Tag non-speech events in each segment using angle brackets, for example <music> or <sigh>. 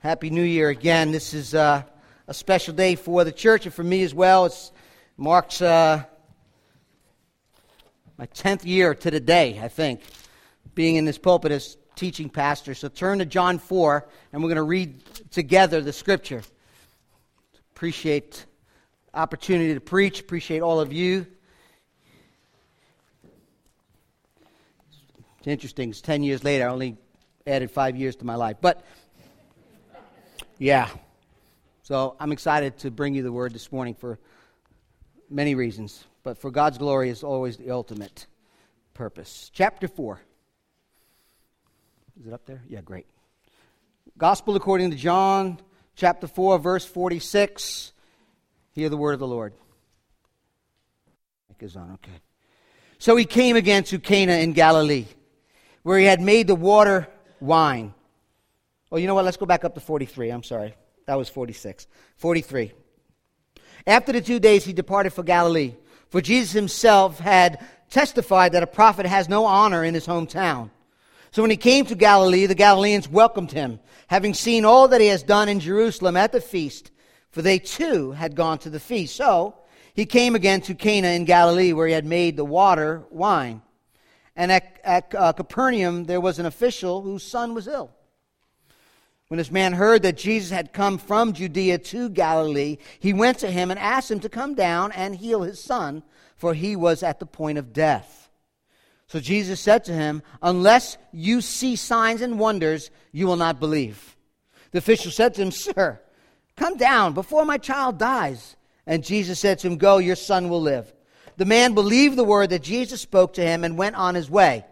Happy New Year again. This is uh, a special day for the church and for me as well. It marks uh, my 10th year to the day, I think, being in this pulpit as teaching pastor. So turn to John 4, and we're going to read together the scripture. Appreciate opportunity to preach. Appreciate all of you. It's interesting. It's 10 years later. I only added five years to my life. But yeah. So I'm excited to bring you the word this morning for many reasons, but for God's glory is always the ultimate purpose. Chapter 4. Is it up there? Yeah, great. Gospel according to John, chapter 4, verse 46. Hear the word of the Lord. Mic is on, okay. So he came again to Cana in Galilee, where he had made the water wine. Oh, you know what? Let's go back up to 43. I'm sorry. That was 46. 43. After the two days, he departed for Galilee. For Jesus himself had testified that a prophet has no honor in his hometown. So when he came to Galilee, the Galileans welcomed him, having seen all that he has done in Jerusalem at the feast, for they too had gone to the feast. So he came again to Cana in Galilee, where he had made the water wine. And at, at uh, Capernaum, there was an official whose son was ill. When this man heard that Jesus had come from Judea to Galilee, he went to him and asked him to come down and heal his son, for he was at the point of death. So Jesus said to him, Unless you see signs and wonders, you will not believe. The official said to him, Sir, come down before my child dies. And Jesus said to him, Go, your son will live. The man believed the word that Jesus spoke to him and went on his way.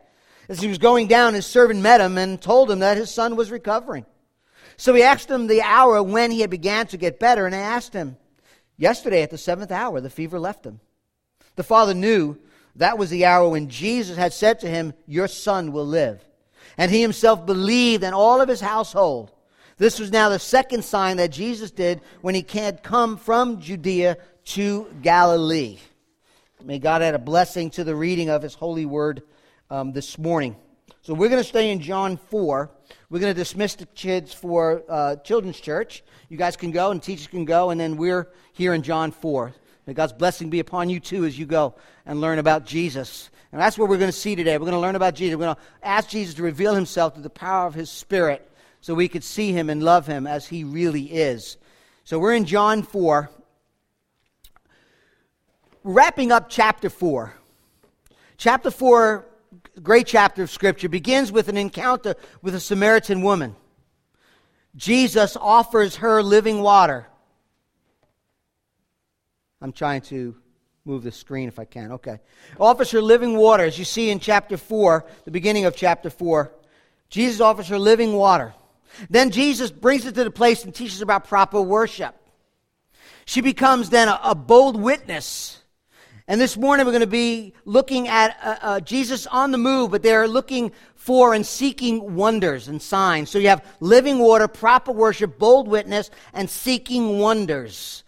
As he was going down, his servant met him and told him that his son was recovering. So he asked him the hour when he had began to get better, and I asked him, Yesterday at the seventh hour, the fever left him. The father knew that was the hour when Jesus had said to him, Your son will live. And he himself believed, and all of his household. This was now the second sign that Jesus did when he had come from Judea to Galilee. May God add a blessing to the reading of his holy word um, this morning. So we're going to stay in John 4. We're going to dismiss the kids for uh, children's church. You guys can go and teachers can go, and then we're here in John 4. May God's blessing be upon you too as you go and learn about Jesus. And that's what we're going to see today. We're going to learn about Jesus. We're going to ask Jesus to reveal himself through the power of his Spirit so we could see him and love him as he really is. So we're in John 4. Wrapping up chapter 4. Chapter 4 great chapter of Scripture begins with an encounter with a Samaritan woman. Jesus offers her living water. I'm trying to move the screen if I can. Okay. Offers her living water, as you see in chapter 4, the beginning of chapter 4. Jesus offers her living water. Then Jesus brings her to the place and teaches about proper worship. She becomes then a, a bold witness and this morning we're going to be looking at uh, uh, Jesus on the move, but they're looking for and seeking wonders and signs. So you have living water, proper worship, bold witness, and seeking wonders.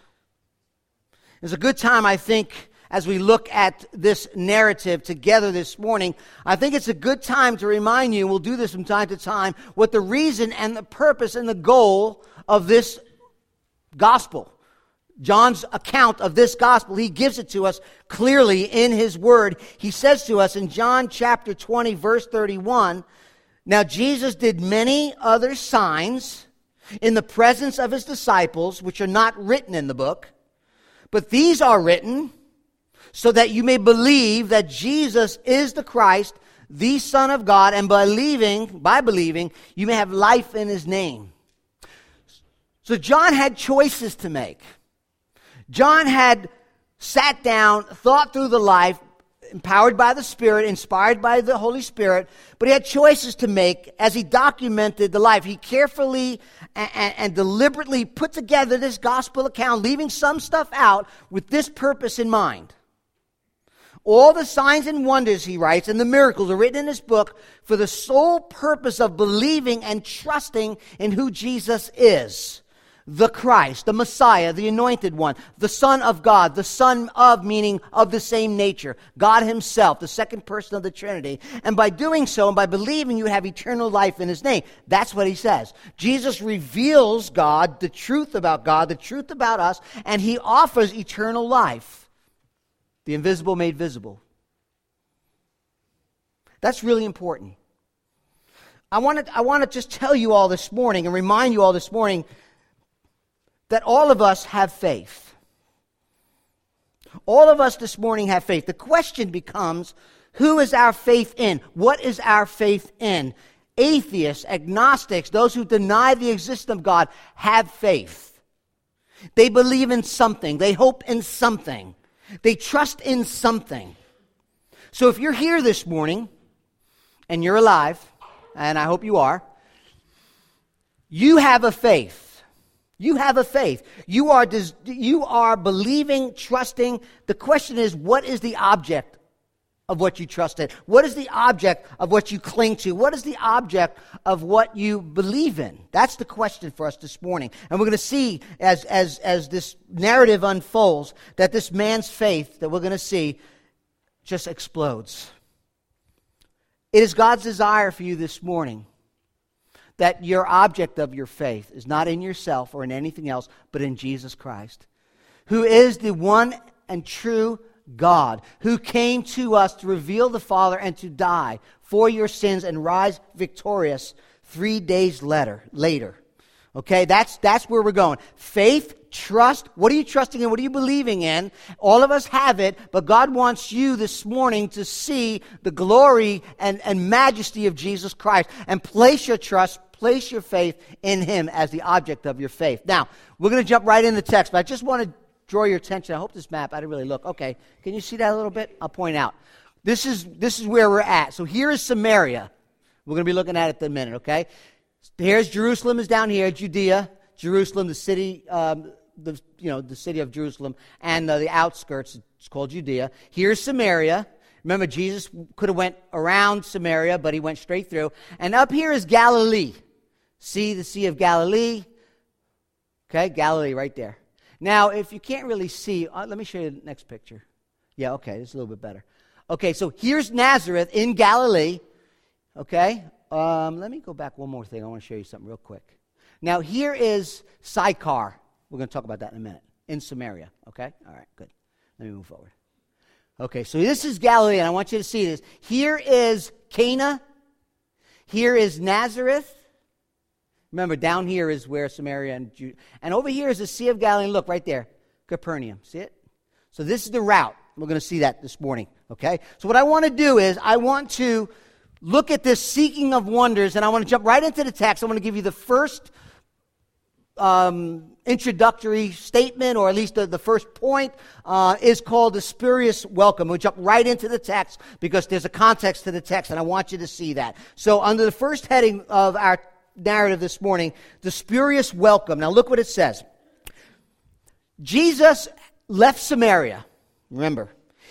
It's a good time, I think, as we look at this narrative together this morning. I think it's a good time to remind you, we'll do this from time to time, what the reason and the purpose and the goal of this gospel John's account of this gospel, he gives it to us clearly in his word. He says to us in John chapter 20, verse 31, Now Jesus did many other signs in the presence of his disciples, which are not written in the book, but these are written so that you may believe that Jesus is the Christ, the Son of God, and believing, by believing, you may have life in his name. So John had choices to make. John had sat down, thought through the life, empowered by the Spirit, inspired by the Holy Spirit, but he had choices to make as he documented the life. He carefully and, and, and, deliberately put together this gospel account, leaving some stuff out with this purpose in mind. All the signs and wonders, he writes, and the miracles are written in this book for the sole purpose of believing and trusting in who Jesus is the Christ, the Messiah, the anointed one, the Son of God, the Son of, meaning of the same nature, God Himself, the second person of the Trinity. And by doing so, and by believing, you have eternal life in His name. That's what He says. Jesus reveals God, the truth about God, the truth about us, and He offers eternal life, the invisible made visible. That's really important. I want to I want to just tell you all this morning and remind you all this morning that all of us have faith. All of us this morning have faith. The question becomes who is our faith in? What is our faith in? Atheists, agnostics, those who deny the existence of God have faith. They believe in something, they hope in something, they trust in something. So if you're here this morning and you're alive, and I hope you are, you have a faith. You have a faith. You are, you are believing, trusting. The question is, what is the object of what you trust in? What is the object of what you cling to? What is the object of what you believe in? That's the question for us this morning. And we're going to see as, as, as this narrative unfolds that this man's faith that we're going to see just explodes. It is God's desire for you this morning that your object of your faith is not in yourself or in anything else, but in Jesus Christ, who is the one and true God, who came to us to reveal the Father and to die for your sins and rise victorious three days later. later. Okay, that's, that's where we're going. Faith, trust. What are you trusting in? What are you believing in? All of us have it, but God wants you this morning to see the glory and, and majesty of Jesus Christ and place your trust, place your faith in Him as the object of your faith. Now, we're going to jump right in the text, but I just want to draw your attention. I hope this map, I didn't really look. Okay, can you see that a little bit? I'll point out. This is, this is where we're at. So here is Samaria. We're going to be looking at it in a minute, okay? Here's Jerusalem is down here, Judea, Jerusalem, the city, um, the, you know, the city of Jerusalem, and uh, the outskirts, it's called Judea. Here's Samaria. Remember, Jesus could have went around Samaria, but he went straight through. And up here is Galilee. See the Sea of Galilee? Okay, Galilee right there. Now, if you can't really see, uh, let me show you the next picture. Yeah, okay, it's a little bit better. Okay, so here's Nazareth in Galilee. Okay, um, let me go back one more thing. I want to show you something real quick. Now, here is Sychar. We're going to talk about that in a minute. In Samaria. Okay? All right, good. Let me move forward. Okay, so this is Galilee, and I want you to see this. Here is Cana. Here is Nazareth. Remember, down here is where Samaria and Jude. And over here is the Sea of Galilee. Look, right there. Capernaum. See it? So this is the route. We're going to see that this morning. Okay? So what I want to do is I want to look at this seeking of wonders, and I want to jump right into the text. I want to give you the first um, introductory statement, or at least the, the first point, uh, is called the spurious welcome. We'll jump right into the text because there's a context to the text, and I want you to see that. So, under the first heading of our narrative this morning, the spurious welcome. Now, look what it says. Jesus left Samaria. Remember,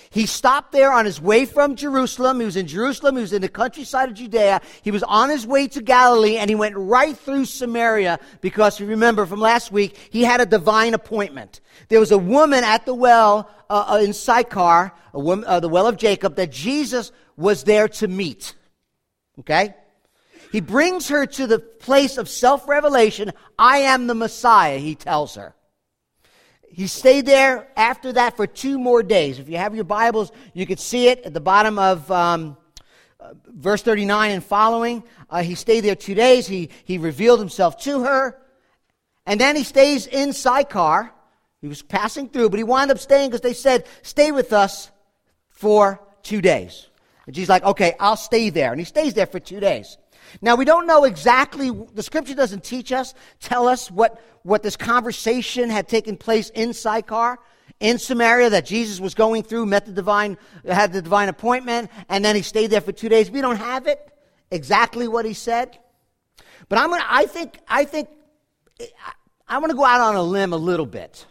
he stopped there on his way from Jerusalem. He was in Jerusalem. He was in the countryside of Judea. He was on his way to Galilee and he went right through Samaria because remember from last week, he had a divine appointment. There was a woman at the well uh, uh in Sychar, woman, uh, the well of Jacob, that Jesus was there to meet. Okay? He brings her to the place of self revelation. I am the Messiah, he tells her. He stayed there after that for two more days. If you have your Bibles, you could see it at the bottom of um, uh, verse 39 and following. Uh, he stayed there two days. He, he revealed himself to her. And then he stays in Sychar. He was passing through, but he wound up staying because they said, Stay with us for two days. And Jesus like, Okay, I'll stay there. And he stays there for two days. Now, we don't know exactly, the scripture doesn't teach us, tell us what, what this conversation had taken place in Sychar, in Samaria, that Jesus was going through, met the divine, had the divine appointment, and then he stayed there for two days. We don't have it exactly what he said. But I'm gonna, I think, I think, I want to go out on a limb a little bit.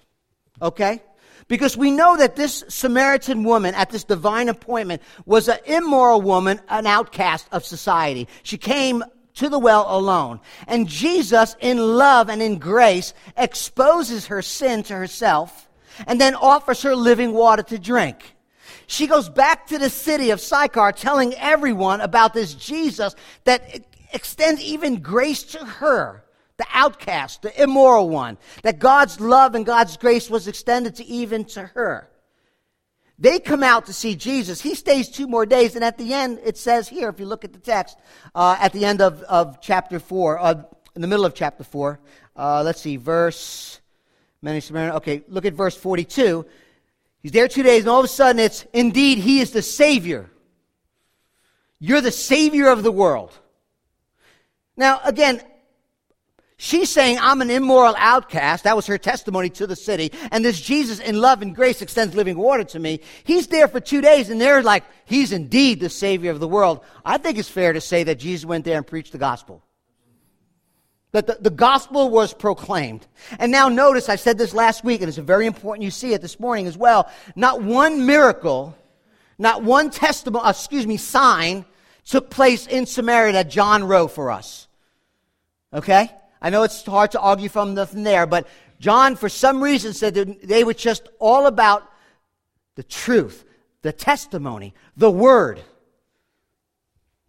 Okay? Because we know that this Samaritan woman at this divine appointment was an immoral woman, an outcast of society. She came to the well alone. And Jesus, in love and in grace, exposes her sin to herself and then offers her living water to drink. She goes back to the city of Sychar telling everyone about this Jesus that extends even grace to her, the outcast, the immoral one, that God's love and God's grace was extended to even to her. They come out to see Jesus. He stays two more days, and at the end, it says here, if you look at the text, uh, at the end of, of chapter 4, uh, in the middle of chapter 4, uh, let's see, verse, many okay, look at verse 42. He's there two days, and all of a sudden it's, indeed, he is the Savior. You're the Savior of the world. Now, again, She's saying, I'm an immoral outcast. That was her testimony to the city. And this Jesus in love and grace extends living water to me. He's there for two days and they're like, he's indeed the savior of the world. I think it's fair to say that Jesus went there and preached the gospel. That the, the gospel was proclaimed. And now notice, I said this last week and it's very important you see it this morning as well. Not one miracle, not one testimony, uh, excuse me, sign took place in Samaria that John wrote for us. Okay? I know it's hard to argue from nothing there, but John, for some reason, said that they were just all about the truth, the testimony, the word.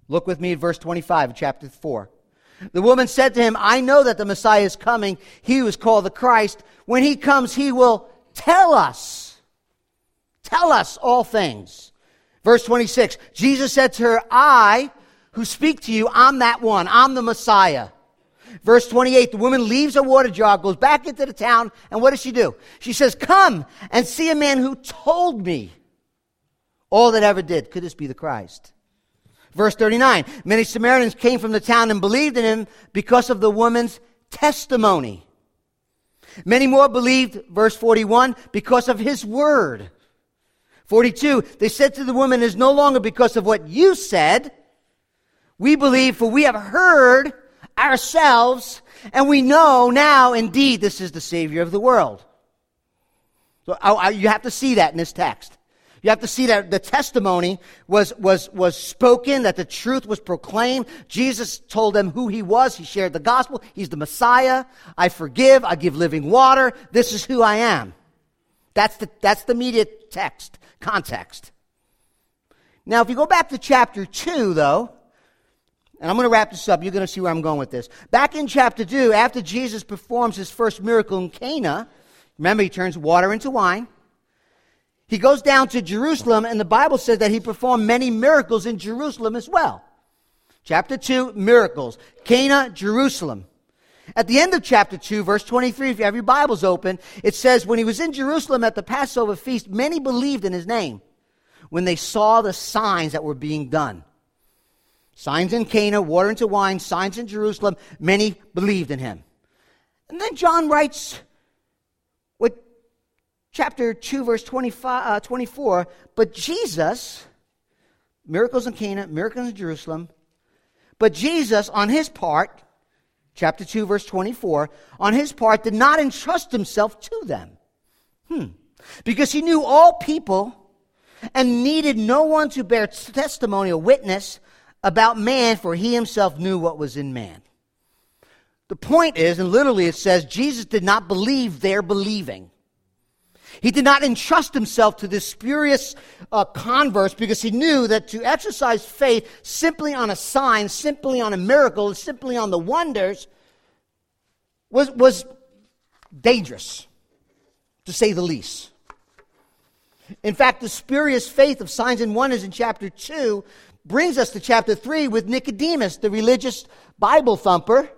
Look with me at verse 25 of chapter 4. The woman said to him, I know that the Messiah is coming, he was called the Christ. When he comes, he will tell us, tell us all things. Verse 26, Jesus said to her, I who speak to you, I'm that one, I'm the Messiah. Verse 28, the woman leaves her water jar, goes back into the town, and what does she do? She says, Come and see a man who told me all that ever did. Could this be the Christ? Verse 39, many Samaritans came from the town and believed in him because of the woman's testimony. Many more believed, verse 41, because of his word. 42, they said to the woman, It is no longer because of what you said. We believe, for we have heard ourselves, and we know now, indeed, this is the Savior of the world. So I, I, you have to see that in this text. You have to see that the testimony was, was, was spoken, that the truth was proclaimed. Jesus told them who he was. He shared the gospel. He's the Messiah. I forgive. I give living water. This is who I am. That's the, that's the immediate text, context. Now, if you go back to chapter 2, though, and I'm going to wrap this up. You're going to see where I'm going with this. Back in chapter 2, after Jesus performs his first miracle in Cana, remember he turns water into wine. He goes down to Jerusalem, and the Bible says that he performed many miracles in Jerusalem as well. Chapter 2, miracles. Cana, Jerusalem. At the end of chapter 2, verse 23, if you have your Bibles open, it says, When he was in Jerusalem at the Passover feast, many believed in his name when they saw the signs that were being done. Signs in Cana, water into wine, signs in Jerusalem. Many believed in him. And then John writes what chapter 2, verse 25, uh, 24. But Jesus, miracles in Cana, miracles in Jerusalem. But Jesus, on his part, chapter 2, verse 24, on his part, did not entrust himself to them. Hmm. Because he knew all people and needed no one to bear testimony or witness about man, for he himself knew what was in man. The point is, and literally it says, Jesus did not believe their believing. He did not entrust himself to this spurious uh, converse because he knew that to exercise faith simply on a sign, simply on a miracle, simply on the wonders was, was dangerous, to say the least. In fact, the spurious faith of signs and wonders in chapter 2 brings us to chapter 3 with Nicodemus, the religious Bible thumper.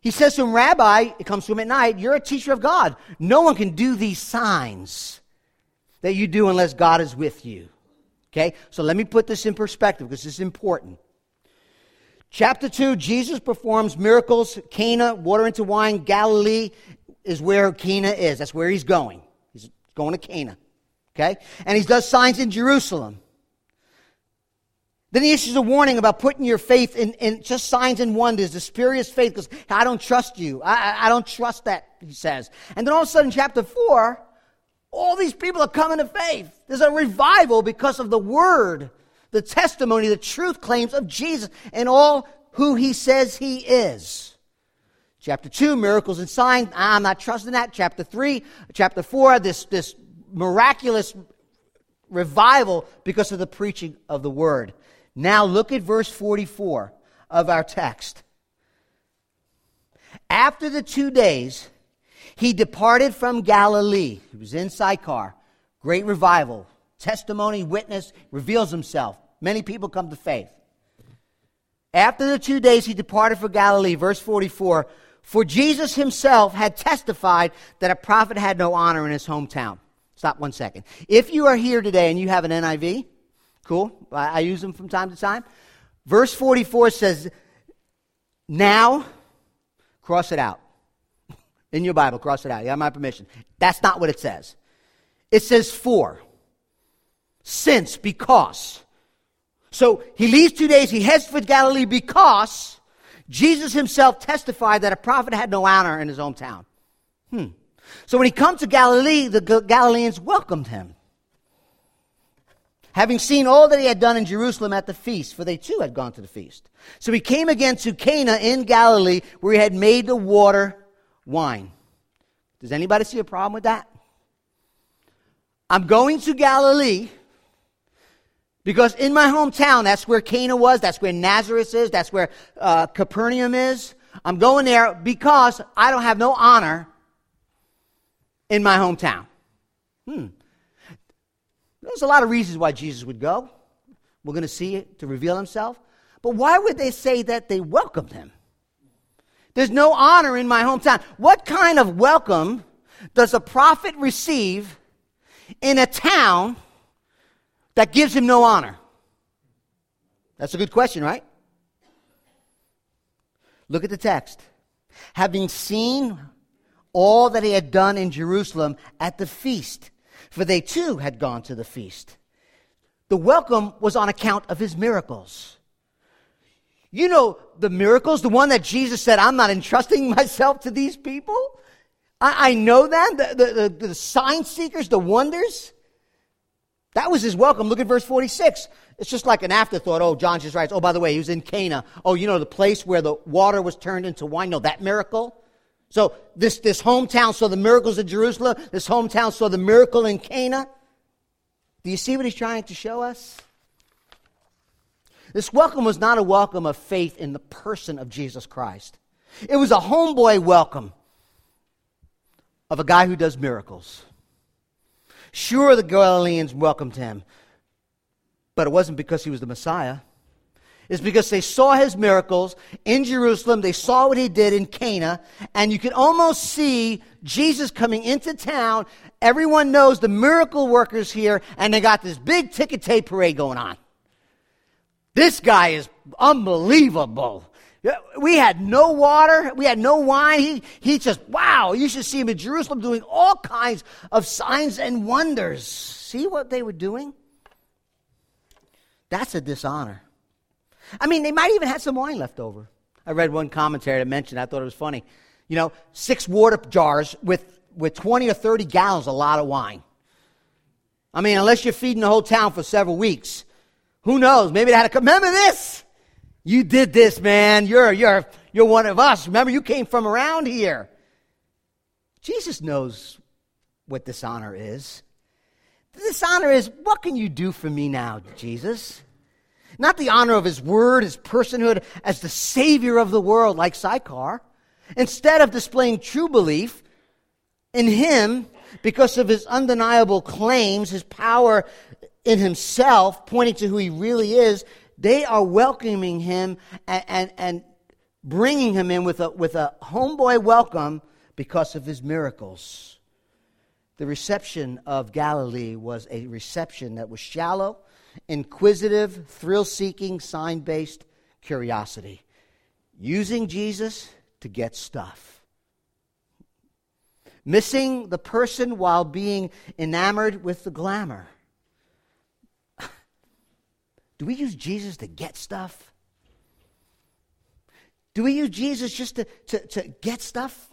He says to him, Rabbi, it comes to him at night, you're a teacher of God. No one can do these signs that you do unless God is with you. Okay? So let me put this in perspective because this is important. Chapter 2, Jesus performs miracles. Cana, water into wine. Galilee is where Cana is. That's where he's going. He's going to Cana. Okay? And he does signs in Jerusalem. Then he issues a warning about putting your faith in, in just signs and wonders, the spurious faith, because I don't trust you. I, I don't trust that, he says. And then all of a sudden, chapter 4, all these people are coming to faith. There's a revival because of the word, the testimony, the truth claims of Jesus. And all who he says he is. Chapter 2, miracles and signs. Ah, I'm not trusting that. Chapter 3, chapter 4, this, this miraculous revival because of the preaching of the word. Now look at verse 44 of our text. After the two days, he departed from Galilee. He was in Sychar. Great revival. Testimony, witness, reveals himself. Many people come to faith. After the two days, he departed for Galilee. Verse 44 For Jesus himself had testified that a prophet had no honor in his hometown. Stop one second. If you are here today and you have an NIV, cool. I, I use them from time to time. Verse 44 says, Now, cross it out. <laughs> In your Bible, cross it out. You have my permission. That's not what it says. It says for, since, because. So he leaves two days, he heads for Galilee because Jesus himself testified that a prophet had no honor in his hometown. Hmm. So when he comes to Galilee, the Galileans welcomed him. Having seen all that he had done in Jerusalem at the feast, for they too had gone to the feast. So he came again to Cana in Galilee, where he had made the water wine. Does anybody see a problem with that? I'm going to Galilee because in my hometown, that's where Cana was, that's where Nazareth is, that's where uh, Capernaum is. I'm going there because I don't have no honor in my hometown. Hmm. There's a lot of reasons why Jesus would go. We're going to see it to reveal himself. But why would they say that they welcomed him? There's no honor in my hometown. What kind of welcome does a prophet receive in a town that gives him no honor? That's a good question, right? Look at the text. Having seen all that he had done in Jerusalem at the feast, for they too had gone to the feast. The welcome was on account of his miracles. You know the miracles, the one that Jesus said, I'm not entrusting <laughs> myself to these people. I, I know them, the, the, the, the sign seekers, the wonders. That was his welcome. Look at verse 46. It's just like an afterthought. Oh, John just writes, oh, by the way, he was in Cana. Oh, you know, the place where the water was turned into wine. No, that miracle. So this, this hometown saw the miracles of Jerusalem. This hometown saw the miracle in Cana. Do you see what he's trying to show us? This welcome was not a welcome of faith in the person of Jesus Christ. It was a homeboy welcome of a guy who does miracles. Sure, the Galileans welcomed him, but it wasn't because he was the Messiah. It's because they saw his miracles in Jerusalem. They saw what he did in Cana, and you can almost see Jesus coming into town. Everyone knows the miracle workers here, and they got this big ticket tape parade going on. This guy is unbelievable. We had no water. We had no wine. He, he just, wow, you should see him in Jerusalem doing all kinds of signs and wonders. See what they were doing? That's a dishonor. I mean, they might even have some wine left over. I read one commentary that mentioned, I thought it was funny. You know, six water jars with, with 20 or 30 gallons, a lot of wine. I mean, unless you're feeding the whole town for several weeks, who knows? Maybe they had come. Remember this? You did this, man. You're, you're, you're one of us. Remember, you came from around here. Jesus knows what dishonor is. The dishonor is, what can you do for me now, Jesus? Not the honor of his word, his personhood as the savior of the world, like Sychar. Instead of displaying true belief in him because of his undeniable claims, his power in himself, pointing to who he really is, they are welcoming him and, and, and bringing him in with a, with a homeboy welcome because of his miracles. The reception of Galilee was a reception that was shallow, inquisitive, thrill seeking, sign based curiosity. Using Jesus to get stuff. Missing the person while being enamored with the glamour. <laughs> Do we use Jesus to get stuff? Do we use Jesus just to, to, to get stuff?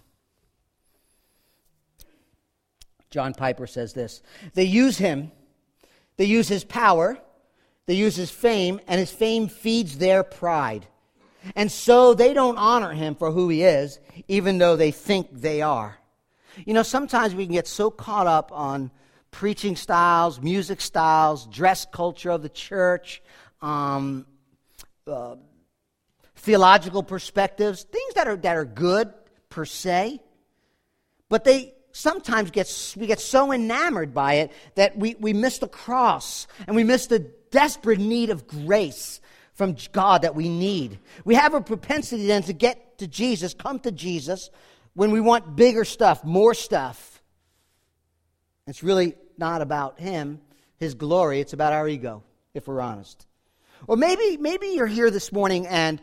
John Piper says this They use him, they use his power, they use his fame, and his fame feeds their pride. And so they don't honor him for who he is, even though they think they are. You know, sometimes we can get so caught up on preaching styles, music styles, dress culture of the church, um, uh, theological perspectives, things that are, that are good per se, but they sometimes get, we get so enamored by it that we, we miss the cross and we miss the desperate need of grace from God that we need. We have a propensity then to get to Jesus, come to Jesus, when we want bigger stuff, more stuff. It's really not about Him, His glory, it's about our ego, if we're honest. Or maybe, maybe you're here this morning and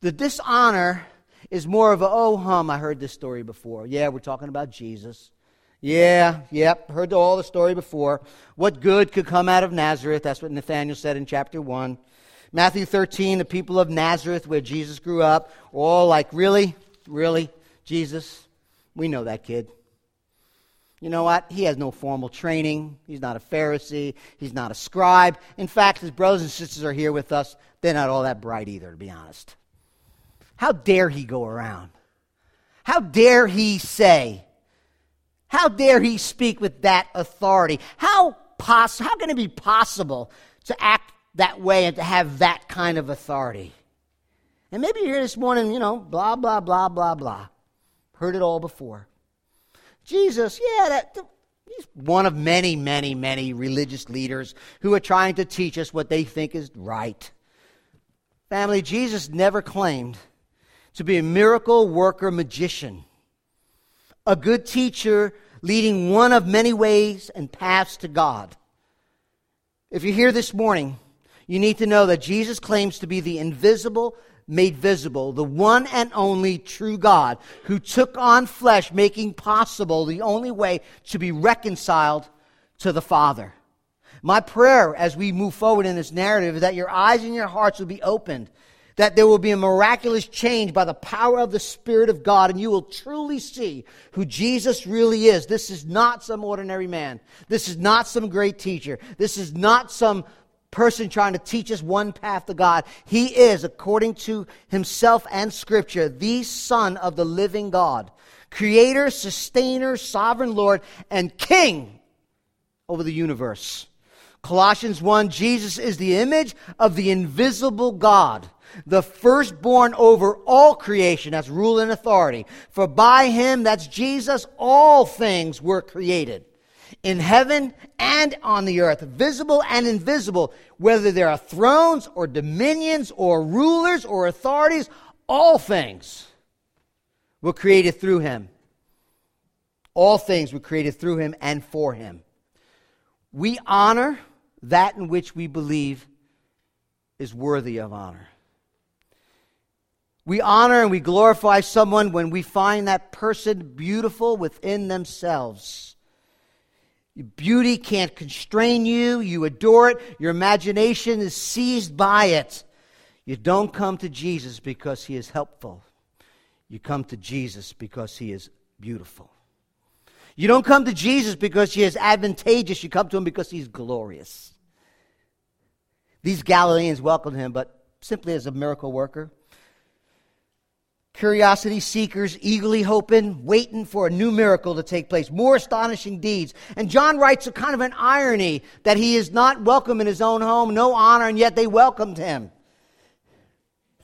the dishonor is more of a, oh, hum, I heard this story before. Yeah, we're talking about Jesus. Yeah, yep, heard all the story before. What good could come out of Nazareth? That's what Nathaniel said in chapter 1. Matthew 13, the people of Nazareth, where Jesus grew up, all like, really? Really? Jesus? We know that kid. You know what? He has no formal training. He's not a Pharisee. He's not a scribe. In fact, his brothers and sisters are here with us. They're not all that bright either, to be honest. How dare he go around? How dare he say? How dare he speak with that authority? How, poss- how can it be possible to act that way and to have that kind of authority? And maybe you're here this morning, you know, blah, blah, blah, blah, blah. Heard it all before. Jesus, yeah, that, he's one of many, many, many religious leaders who are trying to teach us what they think is right. Family, Jesus never claimed to be a miracle worker magician, a good teacher leading one of many ways and paths to God. If you're here this morning, you need to know that Jesus claims to be the invisible made visible, the one and only true God who took on flesh, making possible the only way to be reconciled to the Father. My prayer as we move forward in this narrative is that your eyes and your hearts will be opened that there will be a miraculous change by the power of the Spirit of God, and you will truly see who Jesus really is. This is not some ordinary man. This is not some great teacher. This is not some person trying to teach us one path to God. He is, according to himself and Scripture, the Son of the living God, Creator, Sustainer, Sovereign Lord, and King over the universe. Colossians 1 Jesus is the image of the invisible God the firstborn over all creation. That's rule and authority. For by him, that's Jesus, all things were created. In heaven and on the earth, visible and invisible, whether there are thrones or dominions or rulers or authorities, all things were created through him. All things were created through him and for him. We honor that in which we believe is worthy of honor. We honor and we glorify someone when we find that person beautiful within themselves. Beauty can't constrain you. You adore it. Your imagination is seized by it. You don't come to Jesus because he is helpful. You come to Jesus because he is beautiful. You don't come to Jesus because he is advantageous. You come to him because he's glorious. These Galileans welcomed him, but simply as a miracle worker curiosity seekers eagerly hoping, waiting for a new miracle to take place, more astonishing deeds. And John writes a kind of an irony that he is not welcome in his own home, no honor, and yet they welcomed him.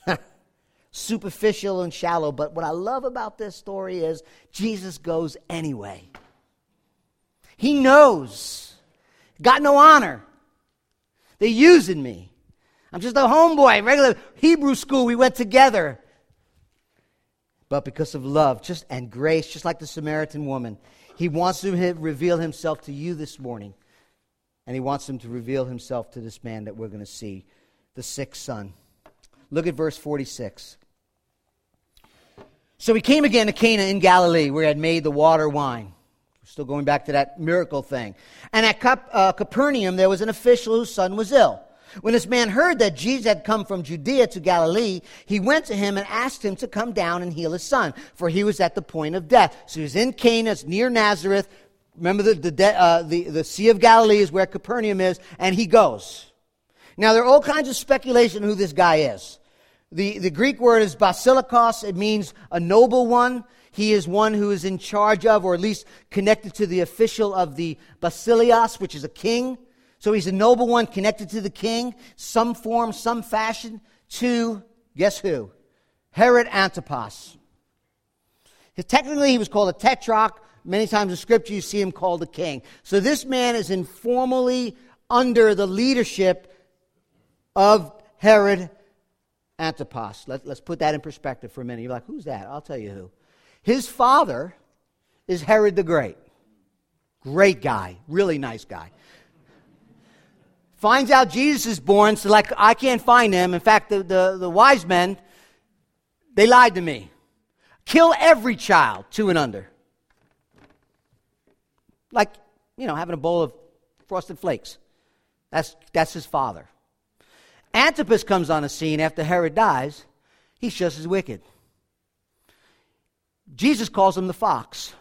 <laughs> Superficial and shallow, but what I love about this story is Jesus goes anyway. He knows, got no honor. They're using me. I'm just a homeboy, regular Hebrew school. We went together but because of love just and grace, just like the Samaritan woman. He wants to reveal himself to you this morning. And he wants him to reveal himself to this man that we're going to see, the sick son. Look at verse 46. So he came again to Cana in Galilee, where he had made the water wine. We're still going back to that miracle thing. And at Cap- uh, Capernaum, there was an official whose son was ill. When this man heard that Jesus had come from Judea to Galilee, he went to him and asked him to come down and heal his son, for he was at the point of death. So he's in Cana, it's near Nazareth. Remember, the, the, uh, the, the Sea of Galilee is where Capernaum is, and he goes. Now, there are all kinds of speculation who this guy is. The, the Greek word is basilikos. It means a noble one. He is one who is in charge of, or at least connected to the official of the basilios, which is a king. So he's a noble one connected to the king, some form, some fashion, to, guess who? Herod Antipas. Technically, he was called a tetrarch. Many times in Scripture, you see him called a king. So this man is informally under the leadership of Herod Antipas. Let, us put that in perspective for a minute. You're like, who's that? I'll tell you who. His father is Herod the Great. Great guy, really nice guy. Finds out Jesus is born, so like, I can't find him. In fact, the, the, the wise men, they lied to me. Kill every child, two and under. Like, you know, having a bowl of frosted flakes. That's, that's his father. Antipas comes on the scene after Herod dies. He's just as wicked. Jesus calls him the fox.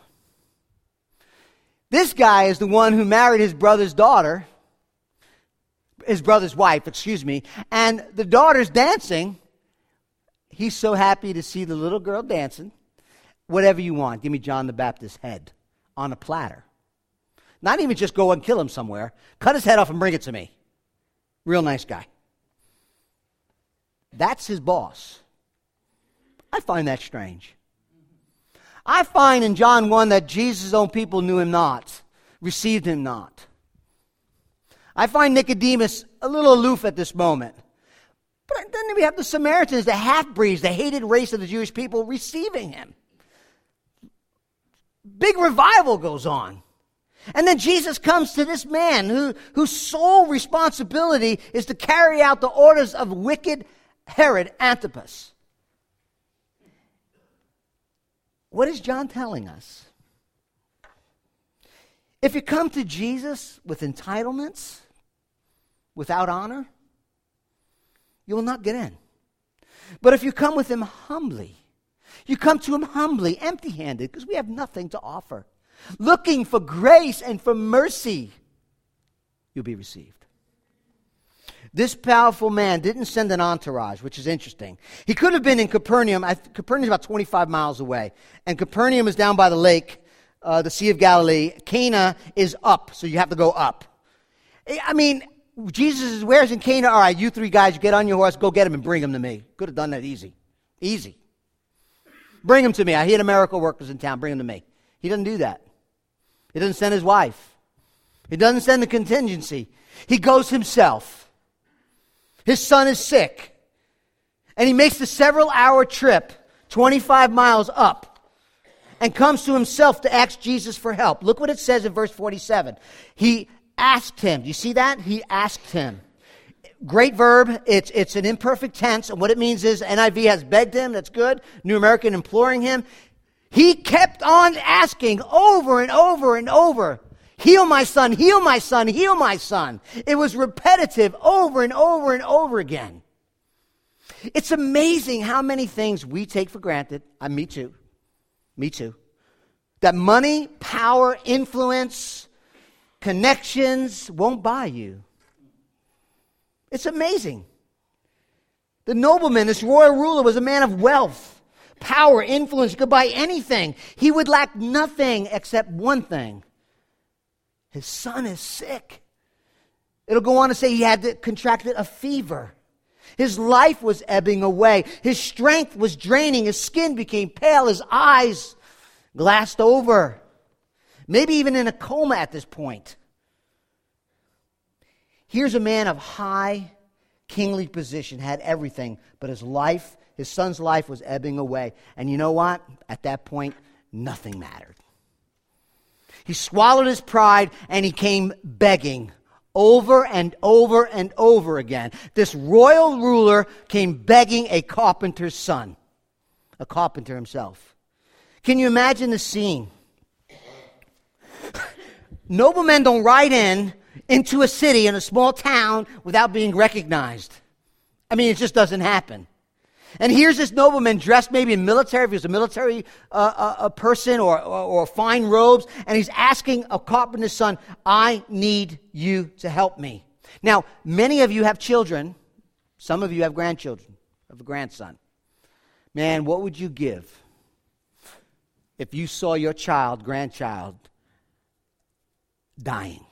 This guy is the one who married his brother's daughter, his brother's wife, excuse me, and the daughter's dancing. He's so happy to see the little girl dancing. Whatever you want, give me John the Baptist's head on a platter. Not even just go and kill him somewhere. Cut his head off and bring it to me. Real nice guy. That's his boss. I find that strange. I find in John 1 that Jesus' own people knew him not, received him not. I find Nicodemus a little aloof at this moment. But then we have the Samaritans, the half breeds, the hated race of the Jewish people, receiving him. Big revival goes on. And then Jesus comes to this man who, whose sole responsibility is to carry out the orders of wicked Herod Antipas. What is John telling us? If you come to Jesus with entitlements, without honor, you will not get in. But if you come with him humbly, you come to him humbly, empty handed, because we have nothing to offer, looking for grace and for mercy, you'll be received. This powerful man didn't send an entourage, which is interesting. He could have been in Capernaum. Capernaum is about 25 miles away. And Capernaum is down by the lake, uh, the Sea of Galilee. Cana is up, so you have to go up. I mean, Jesus is, where's in Cana? All right, you three guys, get on your horse, go get him and bring him to me. Could have done that easy. Easy. Bring him to me. I hear the miracle workers in town. Bring him to me. He doesn't do that. He doesn't send his wife. He doesn't send the contingency. He goes himself. His son is sick. And he makes the several hour trip, 25 miles up, and comes to himself to ask Jesus for help. Look what it says in verse 47. He asked him. You see that? He asked him. Great verb. It's, it's an imperfect tense. And what it means is NIV has begged him. That's good. New American imploring him. He kept on asking over and over and over. Heal my son, heal my son, heal my son. It was repetitive over and over and over again. It's amazing how many things we take for granted. Uh, me too. Me too. That money, power, influence, connections won't buy you. It's amazing. The nobleman, this royal ruler, was a man of wealth, power, influence. Could buy anything. He would lack nothing except one thing his son is sick. It'll go on to say he had contracted a fever. His life was ebbing away. His strength was draining. His skin became pale. His eyes glassed over. Maybe even in a coma at this point. Here's a man of high kingly position, had everything, but his life, his son's life was ebbing away. And you know what? At that point, nothing mattered. He swallowed his pride and he came begging over and over and over again. This royal ruler came begging a carpenter's son, a carpenter himself. Can you imagine the scene? Noblemen don't ride in into a city in a small town without being recognized. I mean, it just doesn't happen. And here's this nobleman dressed maybe in military, if he was a military uh, uh, a person or, or, or fine robes, and he's asking a carpenter's son, I need you to help me. Now, many of you have children. Some of you have grandchildren. have a grandson. Man, what would you give if you saw your child, grandchild, dying?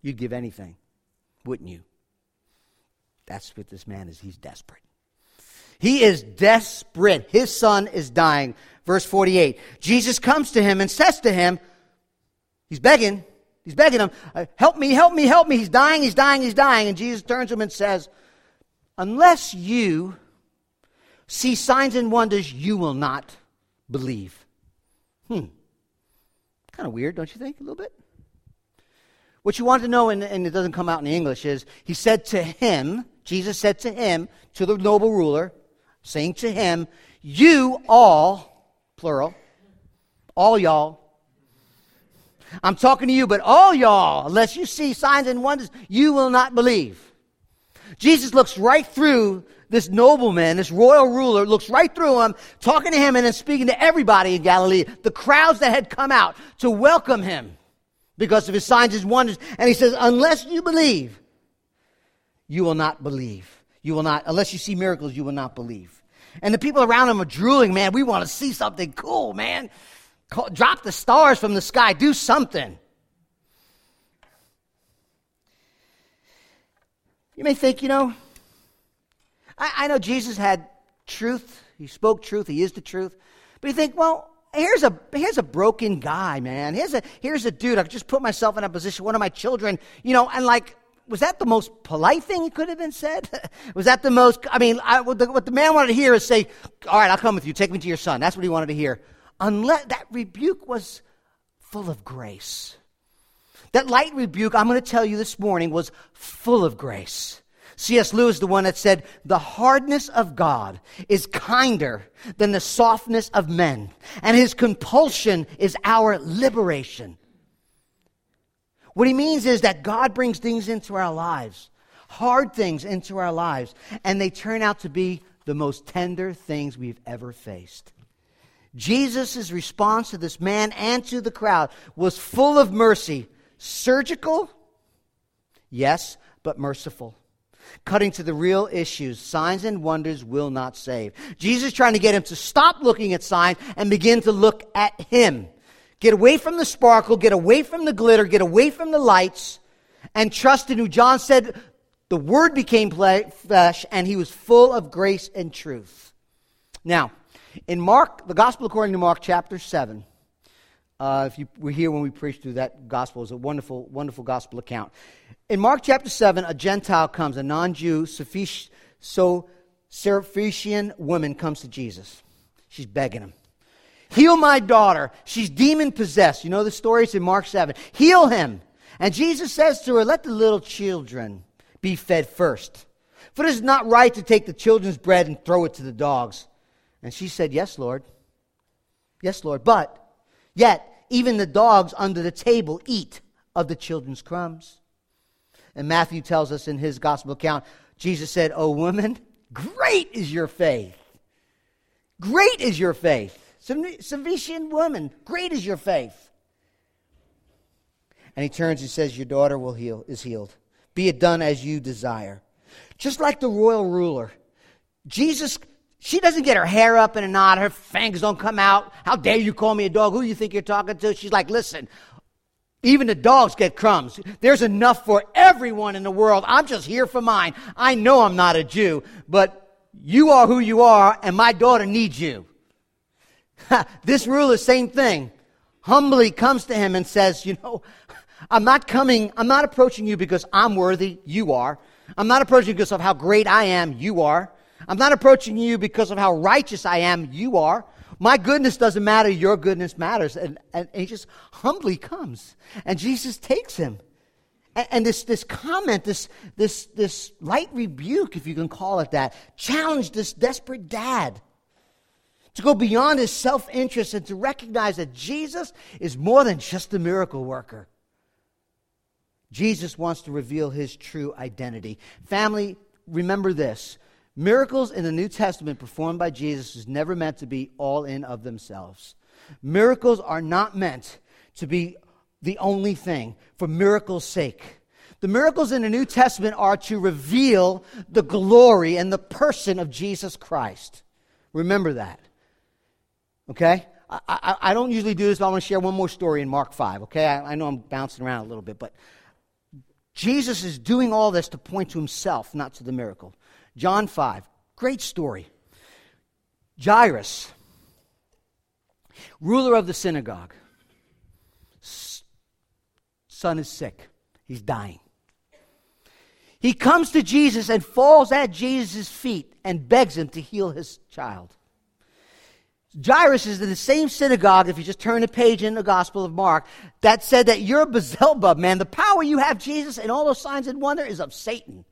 You'd give anything, wouldn't you? That's what this man is. He's desperate. He is desperate. His son is dying. Verse 48. Jesus comes to him and says to him, He's begging, he's begging him, uh, Help me, help me, help me. He's dying, he's dying, he's dying. And Jesus turns to him and says, Unless you see signs and wonders, you will not believe. Hmm. Kind of weird, don't you think, a little bit? What you want to know, and, it doesn't come out in English, is he said to him, Jesus said to him, to the noble ruler, saying to him, You all, plural, all y'all, I'm talking to you, but all y'all, unless you see signs and wonders, you will not believe. Jesus looks right through this nobleman, this royal ruler, looks right through him, talking to him and then speaking to everybody in Galilee, the crowds that had come out to welcome him because of his signs and wonders. And he says, Unless you believe, you will not believe. You will not, unless you see miracles, you will not believe. And the people around him are drooling, man, we want to see something cool, man. Drop the stars from the sky, do something. You may think, you know, I, I know Jesus had truth. He spoke truth. He is the truth. But you think, well, here's a here's a broken guy, man. Here's a here's a dude. I just put myself in a position. One of my children, you know, and like, was that the most polite thing he could have been said? <laughs> was that the most? I mean, I, what, the, what the man wanted to hear is say, "All right, I'll come with you. Take me to your son." That's what he wanted to hear. Unless that rebuke was full of grace. That light rebuke, I'm going to tell you this morning, was full of grace. C.S. Lewis, the one that said, The hardness of God is kinder than the softness of men, and his compulsion is our liberation. What he means is that God brings things into our lives, hard things into our lives, and they turn out to be the most tender things we've ever faced. Jesus' response to this man and to the crowd was full of mercy, surgical, yes, but merciful cutting to the real issues. Signs and wonders will not save. Jesus trying to get him to stop looking at signs and begin to look at him. Get away from the sparkle, get away from the glitter, get away from the lights, and trust in who John said the Word became flesh and he was full of grace and truth. Now, in Mark, the Gospel according to Mark chapter 7, uh, if you were here when we preached through that gospel, it's a wonderful, wonderful gospel account. In Mark chapter 7, a Gentile comes, a non Jew, so Syrophoenician woman comes to Jesus. She's begging him. Heal my daughter. She's demon possessed. You know the story? It's in Mark 7. Heal him. And Jesus says to her, Let the little children be fed first. For it is not right to take the children's bread and throw it to the dogs. And she said, Yes, Lord. Yes, Lord. But yet, even the dogs under the table eat of the children's crumbs. And Matthew tells us in his gospel account, Jesus said, O woman, great is your faith. Great is your faith. Syrophoenician woman, great is your faith. And he turns and says, Your daughter will heal, is healed. Be it done as you desire. Just like the royal ruler, Jesus, she doesn't get her hair up in a knot, her fangs don't come out. How dare you call me a dog? Who do you think you're talking to? She's like, Listen, even the dogs get crumbs. There's enough for everyone in the world. I'm just here for mine. I know I'm not a Jew, but you are who you are, and my daughter needs you. <laughs> this ruler, same thing, humbly comes to him and says, You know, I'm not coming, I'm not approaching you because I'm worthy, you are. I'm not approaching you because of how great I am, you are. I'm not approaching you because of how righteous I am, you are. My goodness doesn't matter, your goodness matters. And, and, he just humbly comes. And Jesus takes him. And, and, this, this comment, this, this, this light rebuke, if you can call it that, challenged this desperate dad to go beyond his self interest and to recognize that Jesus is more than just a miracle worker. Jesus wants to reveal his true identity. Family, remember this Miracles in the New Testament performed by Jesus is never meant to be all in of themselves. Miracles are not meant to be the only thing for miracles' sake. The miracles in the New Testament are to reveal the glory and the person of Jesus Christ. Remember that. Okay? I, I, I don't usually do this, but I want to share one more story in Mark 5. Okay? I, I know I'm bouncing around a little bit, but Jesus is doing all this to point to himself, not to the miracle. John 5. Great story. Jairus, ruler of the synagogue, son is sick. He's dying. He comes to Jesus and falls at Jesus' feet and begs him to heal his child. Jairus is in the same synagogue, if you just turn the page in the Gospel of Mark, that said that you're Beelzebub, man. The power you have, Jesus, and all those signs and wonder is of Satan.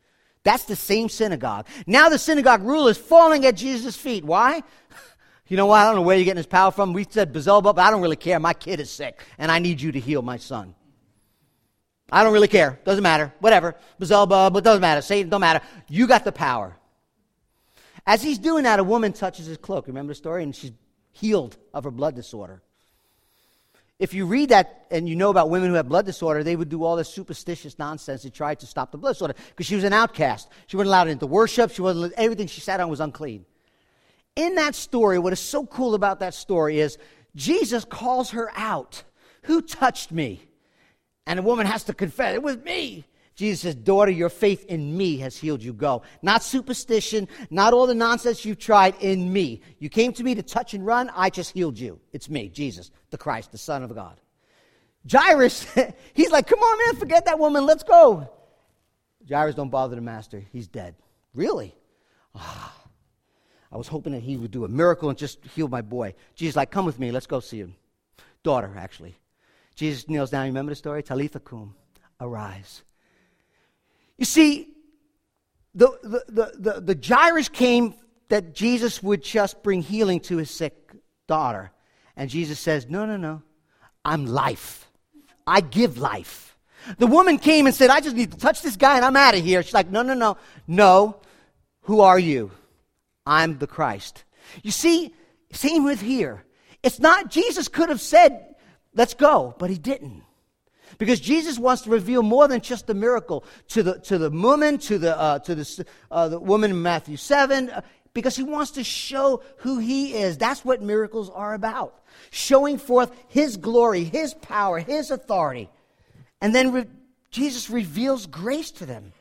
That's the same synagogue. Now the synagogue ruler is falling at Jesus' feet. Why? <laughs> You know what? I don't know where you're getting this power from. We said Beelzebub, but I don't really care. My kid is sick, and I need you to heal my son. I don't really care. Doesn't matter. Whatever. Beelzebub, it doesn't matter. Satan, don't matter. You got the power. As he's doing that, a woman touches his cloak. Remember the story? And she's healed of her blood disorder. If you read that and you know about women who have blood disorder, they would do all this superstitious nonsense to try to stop the blood disorder because she was an outcast. She wasn't allowed into worship. She wasn't, everything she sat on was unclean. In that story, what is so cool about that story is Jesus calls her out. Who touched me? And the woman has to confess, it was me. Jesus says, Daughter, your faith in me has healed you. Go. Not superstition, not all the nonsense you've tried, in me. You came to me to touch and run, I just healed you. It's me, Jesus, the Christ, the Son of God. Jairus, <laughs> he's like, Come on, man, forget that woman, let's go. Jairus, don't bother the master. He's dead. Really? Oh, I was hoping that he would do a miracle and just heal my boy. Jesus, like, come with me, let's go see him. Daughter, actually. Jesus kneels down. You remember the story? Talitha cum, arise. You see, the, the, the, the, the Jairus came that Jesus would just bring healing to his sick daughter. And Jesus says, No, no, no. I'm life. I give life. The woman came and said, I just need to touch this guy and I'm out of here. She's like, No, no, no. No. Who are you? I'm the Christ. You see, same with here. It's not, Jesus could have said, Let's go. But he didn't. Because Jesus wants to reveal more than just the miracle to the, to the woman, to the, uh, to the, uh, the woman in Matthew 7, uh, because he wants to show who he is. That's what miracles are about. Showing forth his glory, his power, his authority. And then re- Jesus reveals grace to them.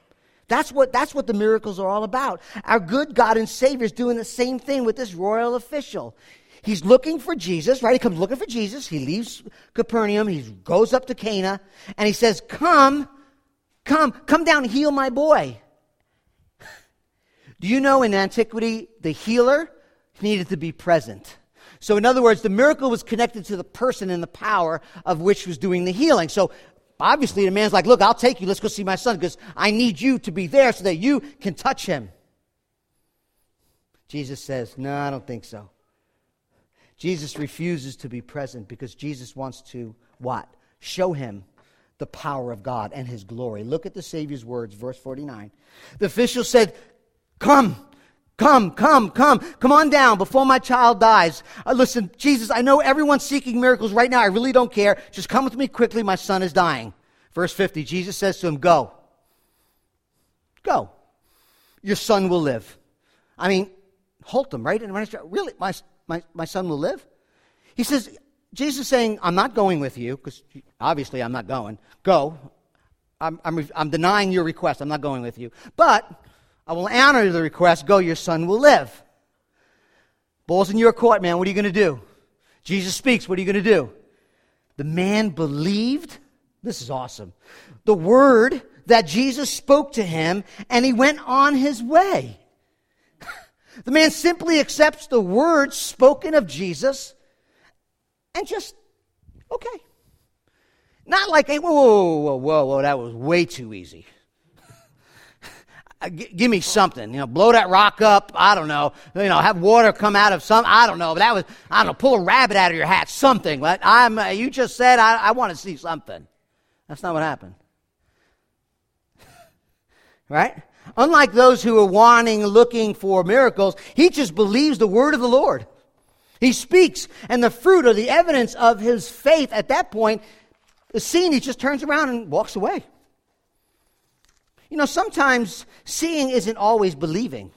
That's what, that's what the miracles are all about. Our good God and Savior is doing the same thing with this royal official. He's looking for Jesus, right? He comes looking for Jesus. He leaves Capernaum. He goes up to Cana and he says, Come, come, come down, heal my boy. <laughs> Do you know in antiquity, the healer needed to be present? So, in other words, the miracle was connected to the person and the power of which was doing the healing. So, obviously, the man's like, Look, I'll take you. Let's go see my son because I need you to be there so that you can touch him. Jesus says, No, I don't think so. Jesus refuses to be present because Jesus wants to what? Show him the power of God and his glory. Look at the Savior's words, verse 49. The official said, Come, come, come, come, come on down before my child dies. Uh, listen, Jesus, I know everyone's seeking miracles right now. I really don't care. Just come with me quickly. My son is dying. Verse 50, Jesus says to him, Go. Go. Your son will live. I mean, halt him, right? And really, my, my, my son will live? He says, Jesus is saying, I'm not going with you, because obviously I'm not going. Go. I'm, I'm, I'm denying your request. I'm not going with you. But I will honor the request. Go, your son will live. Ball's in your court, man. What are you going to do? Jesus speaks. What are you going to do? The man believed. This is awesome. The word that Jesus spoke to him, and he went on his way. The man simply accepts the words spoken of Jesus and just, okay. Not like, whoa, whoa, whoa, whoa, whoa, that was way too easy. <laughs> G- give me something, you know, blow that rock up. I don't know, you know, have water come out of some. I don't know, but that was, I don't know, pull a rabbit out of your hat, something. But I'm, uh, you just said I, I want to see something. That's not what happened, <laughs> right? Unlike those who are wanting, looking for miracles, he just believes the word of the Lord. He speaks, and the fruit or the evidence of his faith at that point is seen. He just turns around and walks away. You know, sometimes seeing isn't always believing.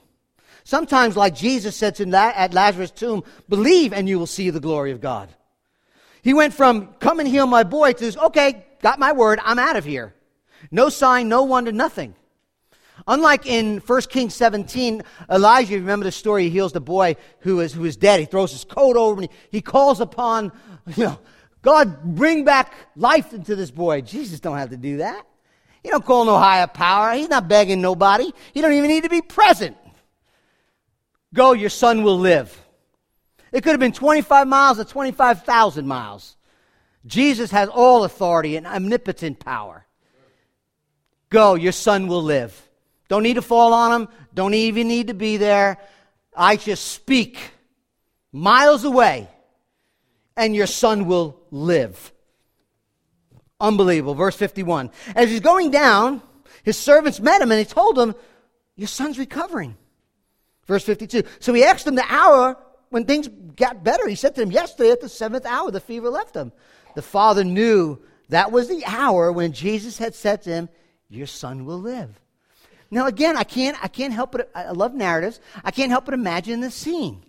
Sometimes, like Jesus said to La- at Lazarus' tomb, believe and you will see the glory of God. He went from come and heal my boy to okay, got my word, I'm out of here. No sign, no wonder, nothing. Unlike in 1 Kings 17, Elijah, remember the story, he heals the boy who is, who is dead. He throws his coat over he, he calls upon, you know, God, bring back life into this boy. Jesus don't have to do that. He don't call no higher power. He's not begging nobody. He don't even need to be present. Go, your son will live. It could have been 25 miles or 25,000 miles. Jesus has all authority and omnipotent power. Go, your son will live. Don't need to fall on him. Don't even need to be there. I just speak miles away, and your son will live. Unbelievable. Verse 51. As he's going down, his servants met him and he told him, Your son's recovering. Verse 52. So he asked him the hour when things got better. He said to him, Yesterday at the seventh hour, the fever left him. The father knew that was the hour when Jesus had said to him, Your son will live. Now, again, I can't, I can't help but, I love narratives. I can't help but imagine the scene.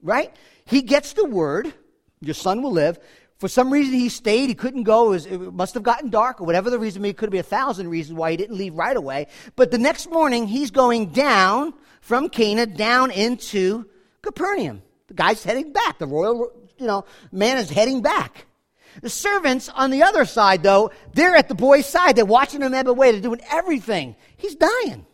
Right? He gets the word, Your son will live. For some reason, he stayed. He couldn't go. It, must have gotten dark, or whatever the reason. It could be a thousand reasons why he didn't leave right away. But the next morning, he's going down from Cana down into Capernaum. The guy's heading back. The royal, you know, man is heading back. The servants on the other side, though, they're at the boy's side. They're watching him every way. They're doing everything. He's dying.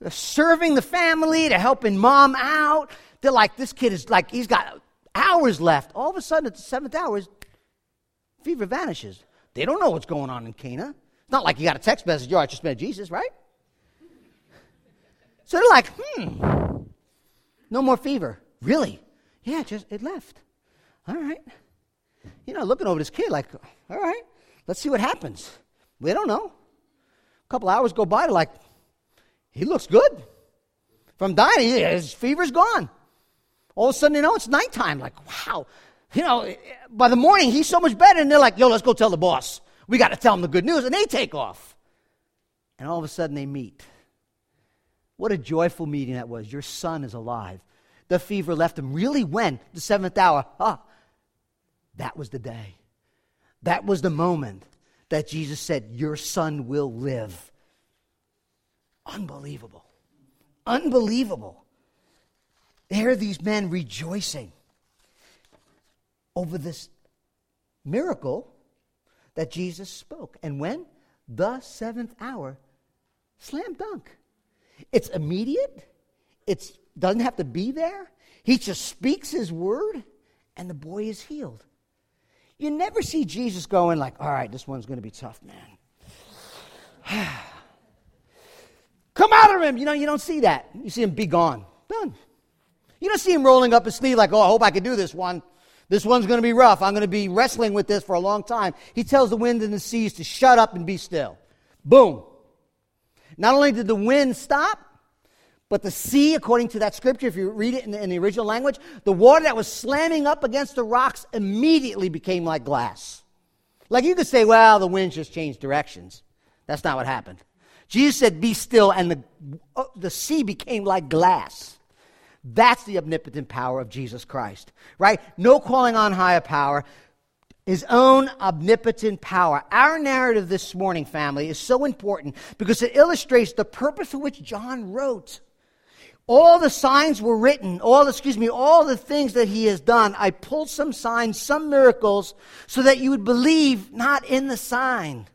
They're serving the family. They're helping mom out. They're like, this kid is like, he's got hours left. All of a sudden, at the seventh hour, fever vanishes. They don't know what's going on in Cana. It's not like you got a text message, yo, I just met Jesus, right? So they're like, hmm, no more fever. Really? Yeah, just it left. All right. You know, looking over this kid like, all right, let's see what happens. We don't know. A couple hours go by, like, he looks good. From dying, his fever's gone. All of a sudden, you know, it's nighttime. Like, wow. You know, by the morning, he's so much better. And they're like, yo, let's go tell the boss. We got to tell him the good news. And they take off. And all of a sudden, they meet. What a joyful meeting that was. Your son is alive. The fever left him. Really, when? The seventh hour. Ah, that was the day. That was the moment that Jesus said, Your son will live. Unbelievable. Unbelievable. There are these men rejoicing over this miracle that Jesus spoke. And when? The seventh hour, slam dunk. It's immediate. It doesn't have to be there. He just speaks his word, and the boy is healed. You never see Jesus going like, all right, this one's going to be tough, man. <sighs> Come out of him. You know, you don't see that. You see him be gone. Done. You don't see him rolling up his sleeve like, oh, I hope I can do this one. This one's going to be rough. I'm going to be wrestling with this for a long time. He tells the wind and the seas to shut up and be still. Boom. Not only did the wind stop, but the sea, according to that scripture, if you read it in the, in the, original language, the water that was slamming up against the rocks immediately became like glass. Like you could say, well, the wind just changed directions. That's not what happened. Jesus said, Be still, and the, uh, the sea became like glass. That's the omnipotent power of Jesus Christ, right? No calling on higher power, his own omnipotent power. Our narrative this morning, family, is so important because it illustrates the purpose for which John wrote. All the signs were written, all, excuse me, all the things that he has done. I pulled some signs, some miracles, so that you would believe not in the sign,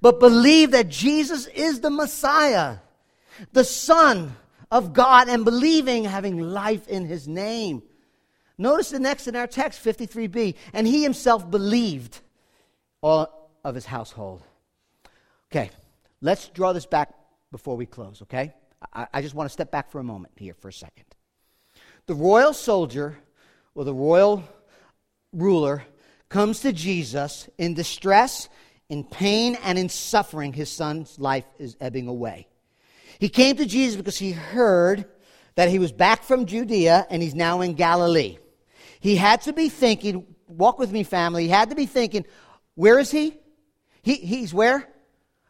but believe that Jesus is the Messiah, the Son of God and believing, having life in his name. Notice the next in our text, 53b. And he himself believed all of his household. Okay, let's draw this back before we close, okay? I, I just want to step back for a moment here for a second. The royal soldier or the royal ruler comes to Jesus in distress, in pain, and in suffering. His son's life is ebbing away. He came to Jesus because he heard that he was back from Judea and he's now in Galilee. He had to be thinking, walk with me, family. He had to be thinking, where is he? he he's where?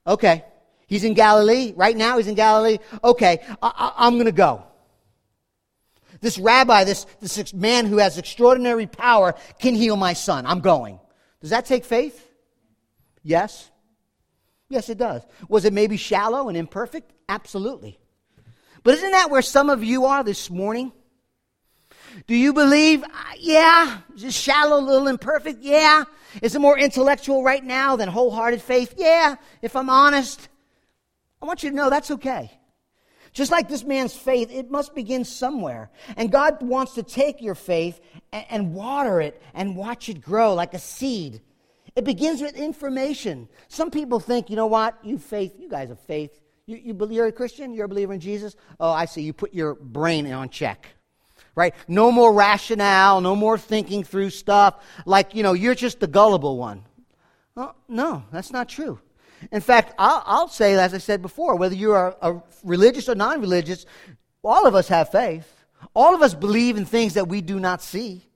Okay. He's in Galilee. Right now, he's in Galilee. Okay, I, am going to go. This rabbi, this, this man who has extraordinary power, can heal my son. I'm going. Does that take faith? Yes. Yes, it does. Was it maybe shallow and imperfect? Absolutely. But isn't that where some of you are this morning? Do you believe? Uh, yeah. Just shallow, little imperfect? Yeah. Is it more intellectual right now than wholehearted faith? Yeah. If I'm honest, I want you to know that's okay. Just like this man's faith, it must begin somewhere. And God wants to take your faith and, and water it and watch it grow like a seed. It begins with information. Some people think, you know what? You faith, you guys have faith. You, you, you're a Christian? You're a believer in Jesus? Oh, I see. You put your brain on check right? No more rationale, no more thinking through stuff like, you know, you're just the gullible one. Well, no, that's not true. In fact, I'll, I'll say, as I said before, whether you are a religious or non religious, all of us have faith. All of us believe in things that we do not see.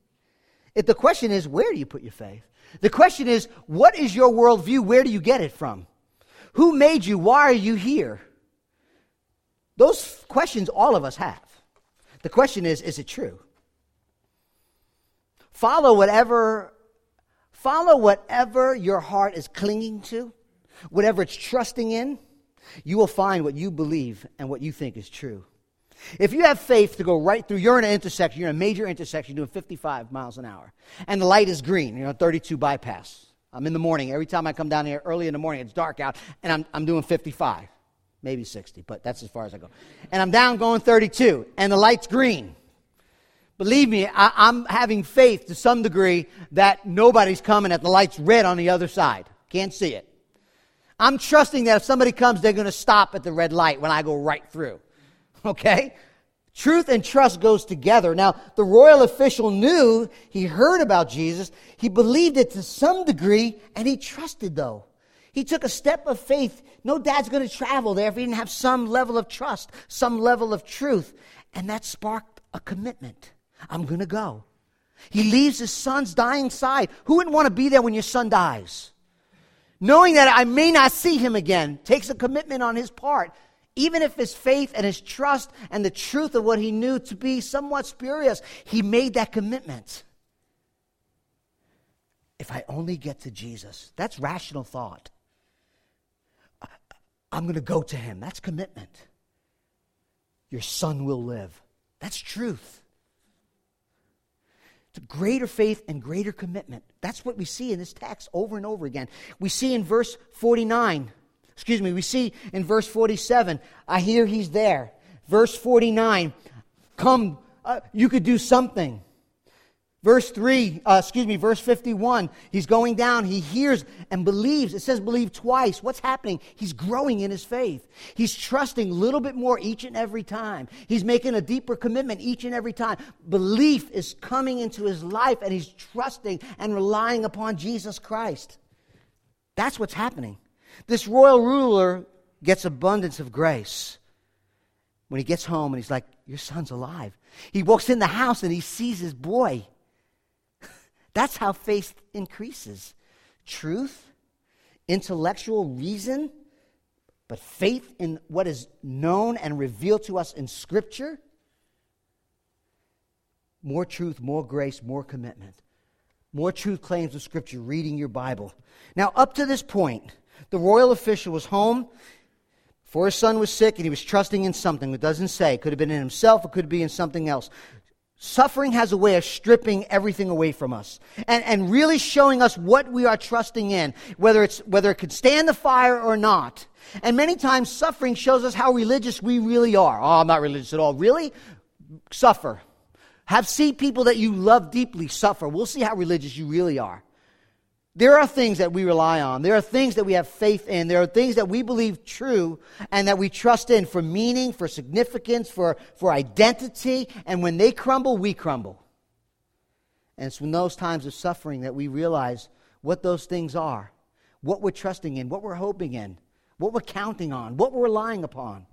If the question is, where do you put your faith? The question is, what is your worldview? Where do you get it from? Who made you? Why are you here? Those questions all of us have. The question is is it true? Follow whatever follow whatever your heart is clinging to, whatever it's trusting in, you will find what you believe and what you think is true. If you have faith to go right through, you're in an intersection, you're in a major intersection doing 55 miles an hour, and the light is green, you know, 32 bypass. I'm in the morning. Every time I come down here early in the morning, it's dark out, and I'm, I'm doing 55 maybe 60, but that's as far as I go. And I'm down going 32, and the light's green. Believe me, I, am having faith to some degree that nobody's coming at the light's red on the other side. Can't see it. I'm trusting that if somebody comes, they're going to stop at the red light when I go right through. Okay? Truth and trust goes together. Now, the royal official knew, he heard about Jesus, he believed it to some degree, and he trusted though. He took a step of faith. No dad's going to travel there if he didn't have some level of trust, some level of truth. And that sparked a commitment. I'm going to go. He leaves his son's dying side. Who wouldn't want to be there when your son dies? Knowing that I may not see him again takes a commitment on his part. Even if his faith and his trust and the truth of what he knew to be somewhat spurious, he made that commitment. If I only get to Jesus, that's rational thought. I'm going to go to him. That's commitment. Your son will live. That's truth. A greater faith and greater commitment. That's what we see in this text over and over again. We see in verse 49, excuse me, we see in verse 47, I hear he's there. Verse 49, come, uh, you could do something. Verse 3, uh, excuse me, verse 51, he's going down, he hears and believes. It says believe twice. What's happening? He's growing in his faith. He's trusting a little bit more each and every time. He's making a deeper commitment each and every time. Belief is coming into his life and he's trusting and relying upon Jesus Christ. That's what's happening. This royal ruler gets abundance of grace. When he gets home and he's like, Your son's alive. He walks in the house and he sees his boy. That's how faith increases truth, intellectual reason, but faith in what is known and revealed to us in Scripture. More truth, more grace, more commitment. More truth claims of Scripture, reading your Bible. Now, up to this point, the royal official was home for his son was sick and he was trusting in something. It doesn't say. It could have been in himself, it could be in something else. Suffering has a way of stripping everything away from us and, and really showing us what we are trusting in, whether, it's, whether it could stand the fire or not. And many times, suffering shows us how religious we really are. Oh, I'm not religious at all. Really? Suffer. Have see people that you love deeply suffer. We'll see how religious you really are. There are things that we rely on. There are things that we have faith in. There are things that we believe true and that we trust in for meaning, for significance, for, for identity. And when they crumble, we crumble. And it's in those times of suffering that we realize what those things are, what we're trusting in, what we're hoping in, what we're counting on, what we're relying upon.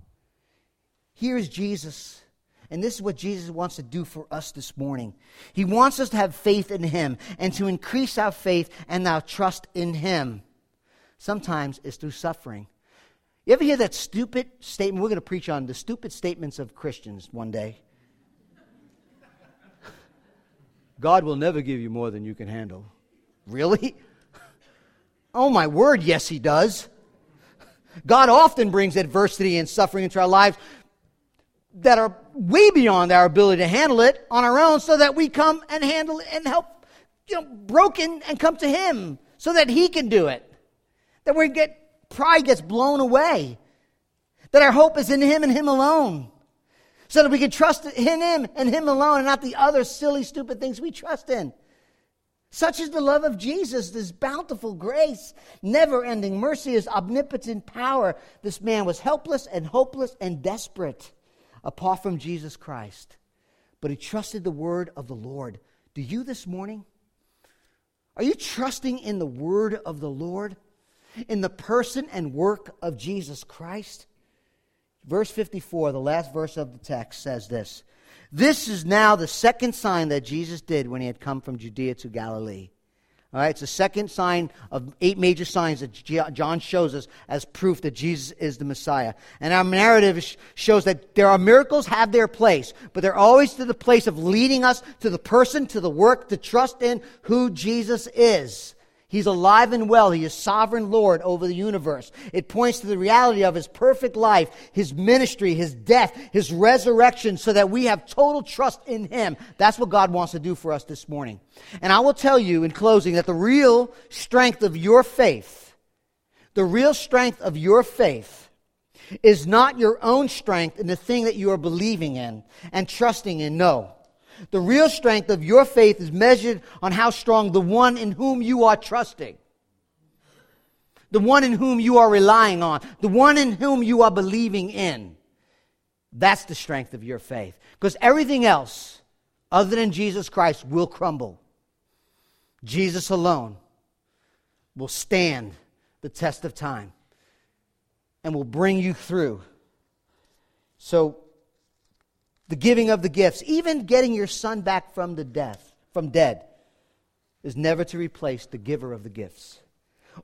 Here's Jesus and this is what Jesus wants to do for us this morning. He wants us to have faith in Him and to increase our faith and our trust in Him. Sometimes it's through suffering. You ever hear that stupid statement? We're going to preach on the stupid statements of Christians one day. God will never give you more than you can handle. Really? Oh, my word, yes, He does. God often brings adversity and suffering into our lives that are way beyond our ability to handle it on our own so that we come and handle it and help, you know, broken and come to Him so that He can do it. That we get, pride gets blown away. That our hope is in Him and Him alone. So that we can trust in Him and Him alone and not the other silly, stupid things we trust in. Such is the love of Jesus, this bountiful grace, never ending mercy, his omnipotent power. This man was helpless and hopeless and desperate apart from Jesus Christ. But he trusted the word of the Lord. Do you this morning? Are you trusting in the word of the Lord? In the person and work of Jesus Christ? Verse 54, the last verse of the text, says this this is now the second sign that Jesus did when he had come from Judea to Galilee. All right, it's the second sign of eight major signs that John shows us as proof that Jesus is the Messiah. And our narrative shows that there are miracles have their place, but they're always to the place of leading us to the person, to the work, to trust in who Jesus is. He's alive and well. He is sovereign Lord over the universe. It points to the reality of his perfect life, his ministry, his death, his resurrection, so that we have total trust in him. That's what God wants to do for us this morning. And I will tell you in closing that the real strength of your faith, the real strength of your faith, is not your own strength in the thing that you are believing in and trusting in. No. The real strength of your faith is measured on how strong the one in whom you are trusting, the one in whom you are relying on, the one in whom you are believing in. That's the strength of your faith. Because everything else, other than Jesus Christ, will crumble. Jesus alone will stand the test of time and will bring you through. So, the giving of the gifts, even getting your son back from the death, from dead, is never to replace the giver of the gifts.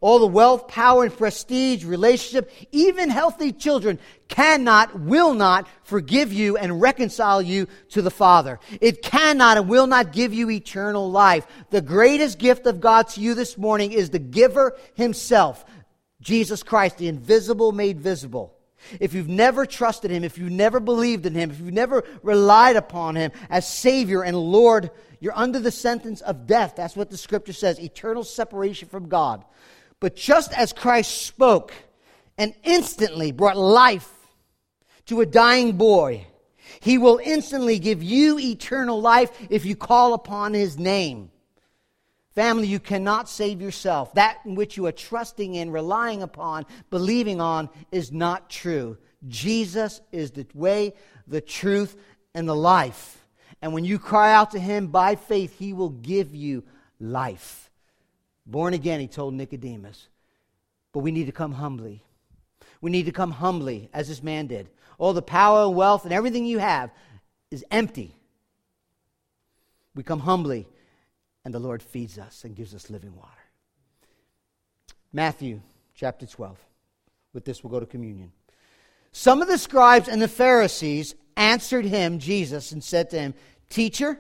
All the wealth, power, and prestige, relationship, even healthy children cannot, will not forgive you and reconcile you to the Father. It cannot and will not give you eternal life. The greatest gift of God to you this morning is the giver himself, Jesus Christ, the invisible made visible. If you've never trusted Him, if you've never believed in Him, if you've never relied upon Him as Savior and Lord, you're under the sentence of death. That's what the Scripture says eternal separation from God. But just as Christ spoke and instantly brought life to a dying boy, He will instantly give you eternal life if you call upon His name. Family, you cannot save yourself. That in which you are trusting in, relying upon, believing on is not true. Jesus is the way, the truth, and the life. And when you cry out to him by faith, he will give you life. Born again, he told Nicodemus. But we need to come humbly. We need to come humbly, as this man did. All the power and wealth and everything you have is empty. We come humbly and the Lord feeds us and gives us living water. Matthew chapter 12. With this, we'll go to communion. Some of the scribes and the Pharisees answered him, Jesus, and said to him, Teacher,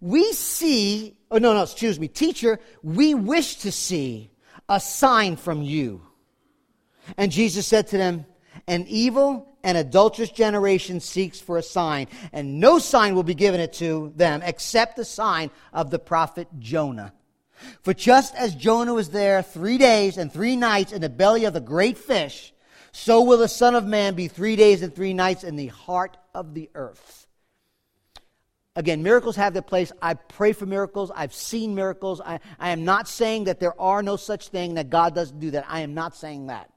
we see, oh no, no, excuse me, teacher, we wish to see a sign from you. And Jesus said to them, An evil and adulterous generation seeks for a sign, and no sign will be given it to them except the sign of the prophet Jonah. For just as Jonah was there three days and three nights in the belly of the great fish, so will the Son of Man be three days and three nights in the heart of the earth. Again, miracles have their place. I pray for miracles. I've seen miracles. I, I am not saying that there are no such thing, that God doesn't do that. I am not saying that.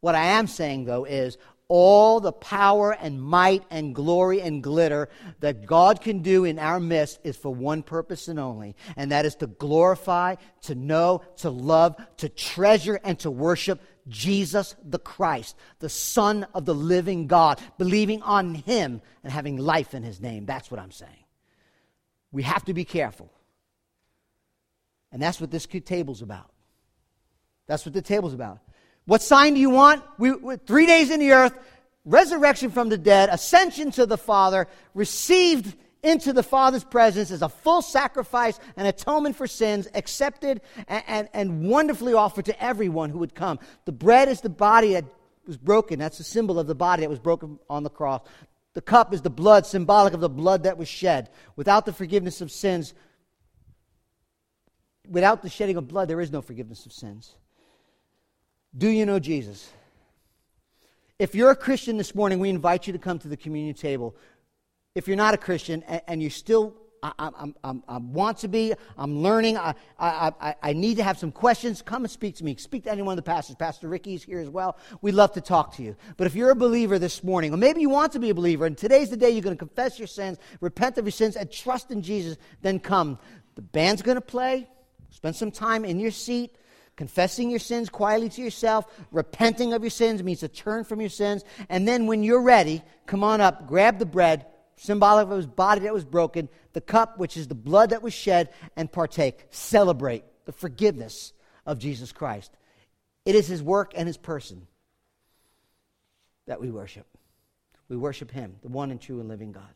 What I am saying, though, is all the power and might and glory and glitter that God can do in our midst is for one purpose and only, and that is to glorify, to know, to love, to treasure, and to worship Jesus the Christ, the Son of the living God, believing on Him and having life in His name. That's what I'm saying. We have to be careful. And that's what this table's about. That's what the table's about. What sign do you want? We, three days in the earth, resurrection from the dead, ascension to the Father, received into the Father's presence as a full sacrifice and atonement for sins, accepted and, and, and, wonderfully offered to everyone who would come. The bread is the body that was broken. That's the symbol of the body that was broken on the cross. The cup is the blood, symbolic of the blood that was shed. Without the forgiveness of sins, without the shedding of blood, there is no forgiveness of sins. Do you know Jesus? If you're a Christian this morning, we invite you to come to the communion table. If you're not a Christian and, and you still I, I, I, I, want to be, I'm learning, I, I, I, need to have some questions, come and speak to me. Speak to any one of the pastors. Pastor Ricky's here as well. We'd love to talk to you. But if you're a believer this morning, or maybe you want to be a believer, and today's the day you're going to confess your sins, repent of your sins, and trust in Jesus, then come. The band's going to play. Spend some time in your seat confessing your sins quietly to yourself, repenting of your sins means to turn from your sins. And then when you're ready, come on up, grab the bread, symbolic of his body that was broken, the cup, which is the blood that was shed, and partake. Celebrate the forgiveness of Jesus Christ. It is his work and his person that we worship. We worship him, the one and true and living God.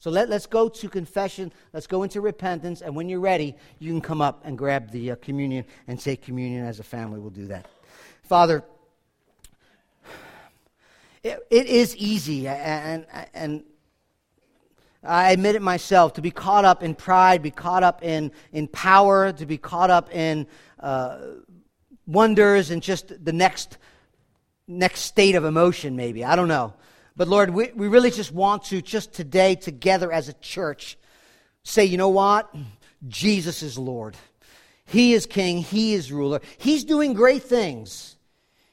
So let, us go to confession. Let's go into repentance. And when you're ready, you can come up and grab the uh, communion and take communion as a family. We'll do that. Father, it, it is easy, and, and I admit it myself, to be caught up in pride, be caught up in, in power, to be caught up in uh, wonders and just the next, next state of emotion, maybe. I don't know. But Lord, we, we really just want to, just today, together as a church, say, you know what? Jesus is Lord. He is King. He is ruler. He's doing great things.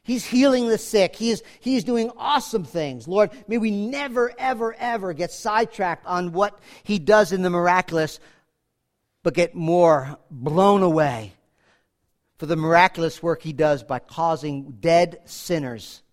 He's healing the sick. He is, he is doing awesome things. Lord, may we never, ever, ever get sidetracked on what He does in the miraculous, but get more blown away for the miraculous work He does by causing dead sinners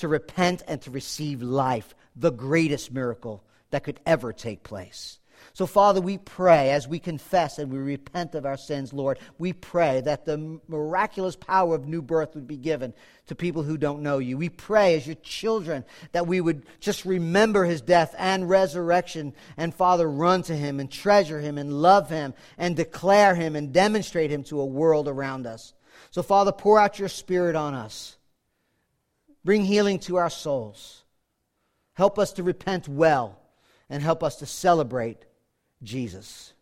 to repent and to receive life, the greatest miracle that could ever take place. So, Father, we pray as we confess and we repent of our sins, Lord, we pray that the miraculous power of new birth would be given to people who don't know you. We pray as your children that we would just remember his death and resurrection, and, Father, run to him and treasure him and love him and declare him and demonstrate him to a world around us. So, Father, pour out your spirit on us. Bring healing to our souls. Help us to repent well and help us to celebrate Jesus.